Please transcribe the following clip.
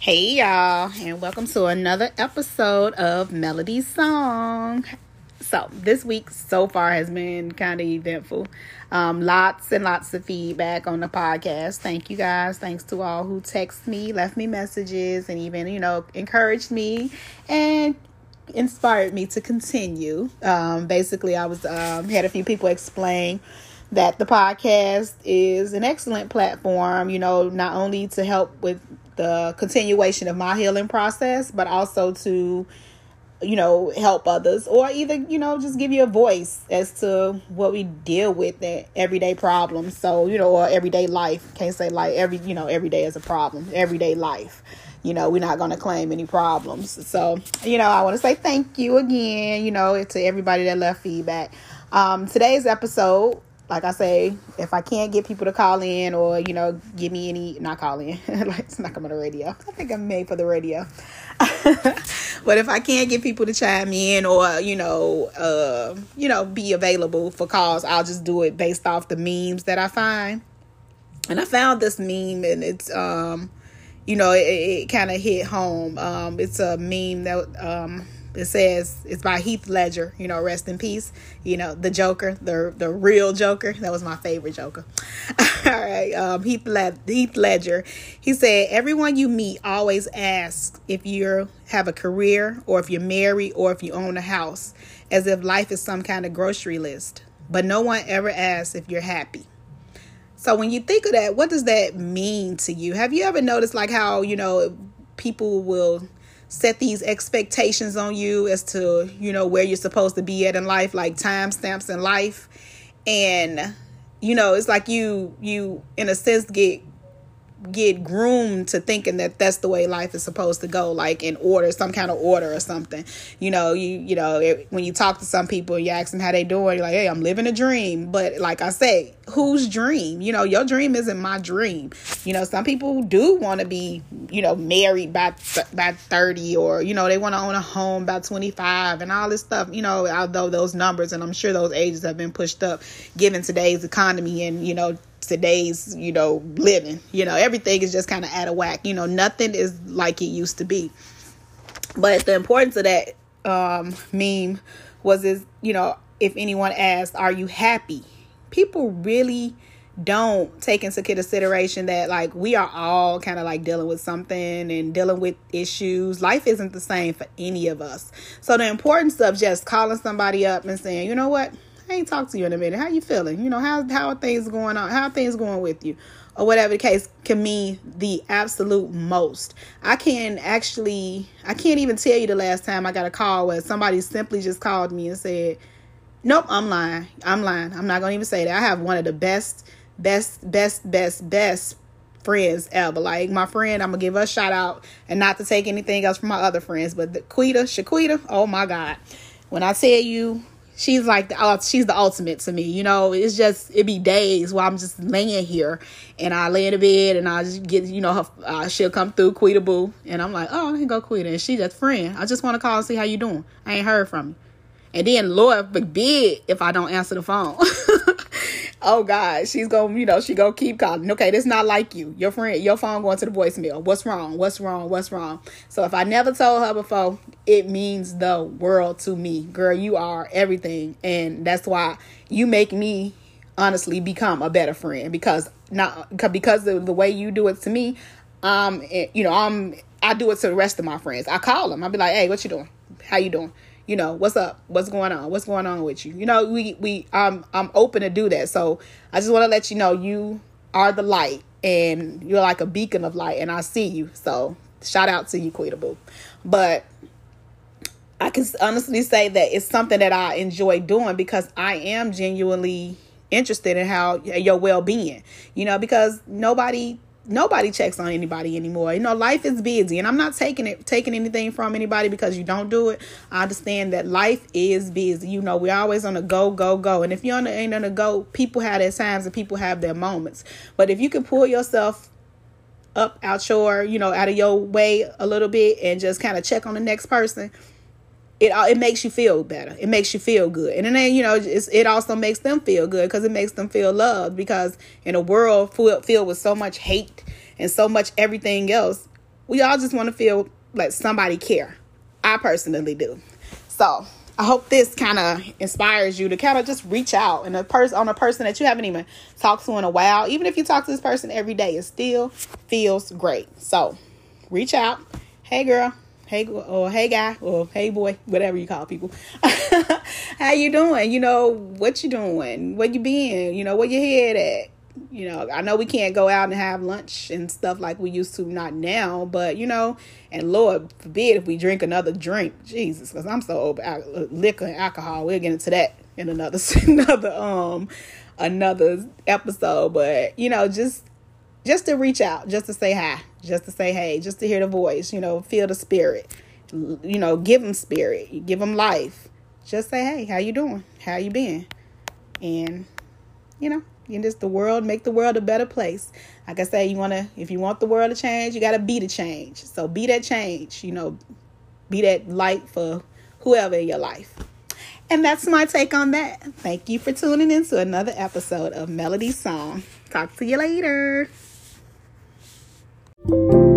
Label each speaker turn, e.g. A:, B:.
A: Hey y'all, and welcome to another episode of Melody Song. So, this week so far has been kind of eventful. Um, lots and lots of feedback on the podcast. Thank you guys. Thanks to all who text me, left me messages, and even, you know, encouraged me and inspired me to continue. Um, basically, I was um, had a few people explain that the podcast is an excellent platform, you know, not only to help with the continuation of my healing process, but also to, you know, help others or either, you know, just give you a voice as to what we deal with that everyday problems. So, you know, or everyday life. Can't say like every, you know, every day is a problem. Everyday life. You know, we're not going to claim any problems. So, you know, I want to say thank you again, you know, to everybody that left feedback. Um, today's episode like I say, if I can't get people to call in or, you know, give me any, not call in, like it's not coming to radio. I think I'm made for the radio. but if I can't get people to chime in or, you know, uh, you know, be available for calls, I'll just do it based off the memes that I find. And I found this meme and it's, um, you know, it, it kind of hit home. Um, it's a meme that, um, it says it's by Heath Ledger, you know, rest in peace. You know, the Joker, the the real Joker. That was my favorite Joker. All right, um, Heath, Le- Heath Ledger. He said, "Everyone you meet always asks if you have a career, or if you're married, or if you own a house, as if life is some kind of grocery list. But no one ever asks if you're happy." So when you think of that, what does that mean to you? Have you ever noticed like how you know people will set these expectations on you as to you know where you're supposed to be at in life like time stamps in life. And you know it's like you you in a sense get get groomed to thinking that that's the way life is supposed to go like in order some kind of order or something. You know you you know it, when you talk to some people you ask them how they doing you're like hey i'm living a dream. But like i say whose dream? You know your dream isn't my dream. You know some people do want to be you know married by by 30 or you know they want to own a home by 25 and all this stuff you know although those numbers and i'm sure those ages have been pushed up given today's economy and you know today's you know living. You know everything is just kind of out of whack. You know nothing is like it used to be. But the importance of that um meme was is you know if anyone asked are you happy? People really don't take into consideration that like we are all kind of like dealing with something and dealing with issues. Life isn't the same for any of us. So the importance of just calling somebody up and saying you know what I ain't talked to you in a minute. How you feeling? You know, how how are things going on? How things going with you? Or whatever the case can mean the absolute most. I can actually I can't even tell you the last time I got a call where somebody simply just called me and said, Nope, I'm lying. I'm lying. I'm not gonna even say that. I have one of the best, best, best, best, best friends ever. Like my friend, I'm gonna give her a shout out and not to take anything else from my other friends, but the Quita, Shaquita, oh my God. When I tell you she's like the she's the ultimate to me. You know, it's just it be days where I'm just laying here and I lay in the bed and I just get you know her, uh, she'll come through Quita Boo and I'm like oh me go Quita and she just friend. I just want to call and see how you doing. I ain't heard from you. And then Lord forbid if I don't answer the phone. oh God, she's gonna, you know, she gonna keep calling. Okay, this not like you. Your friend, your phone going to the voicemail. What's wrong? What's wrong? What's wrong? So if I never told her before, it means the world to me. Girl, you are everything. And that's why you make me honestly become a better friend because not because of the way you do it to me, um, you know, I'm I do it to the rest of my friends. I call them. I'll be like, hey, what you doing? How you doing? You know what's up? What's going on? What's going on with you? You know we we i'm i'm open to do that. So i just want to let you know you are the light and you're like a beacon of light and i see you. So shout out to you Quita but i can honestly say that it's something that i enjoy doing because i am genuinely interested in how your well-being you know because nobody nobody checks on anybody anymore. You know, life is busy, and I'm not taking it taking anything from anybody because you don't do it. I understand that life is busy. You know, we're always on a go, go, go. And if the ain't on a go, people have their times and people have their moments. But if you can pull yourself up out your, you know, out of your way a little bit and just kind of check on the next person, it it makes you feel better. It makes you feel good, and then you know it also makes them feel good because it makes them feel loved. Because in a world filled filled with so much hate and so much everything else, we all just want to feel like somebody care. I personally do. So I hope this kind of inspires you to kind of just reach out and a person on a person that you haven't even talked to in a while. Even if you talk to this person every day, it still feels great. So reach out. Hey girl. Hey or hey guy or hey boy, whatever you call people. How you doing? You know what you doing? Where you been? You know where your head at? you know, I know we can't go out and have lunch and stuff like we used to, not now, but you know, and Lord forbid if we drink another drink, Jesus, because I'm so over liquor and alcohol. We'll get into that in another another um another episode, but you know, just just to reach out, just to say hi, just to say hey, just to hear the voice, you know, feel the spirit, you know, give them spirit, give them life. Just say hey, how you doing? How you been? And you know in just the world, make the world a better place. Like I say, you wanna if you want the world to change, you gotta be the change. So be that change, you know, be that light for whoever in your life. And that's my take on that. Thank you for tuning in to another episode of Melody Song. Talk to you later. Thank you.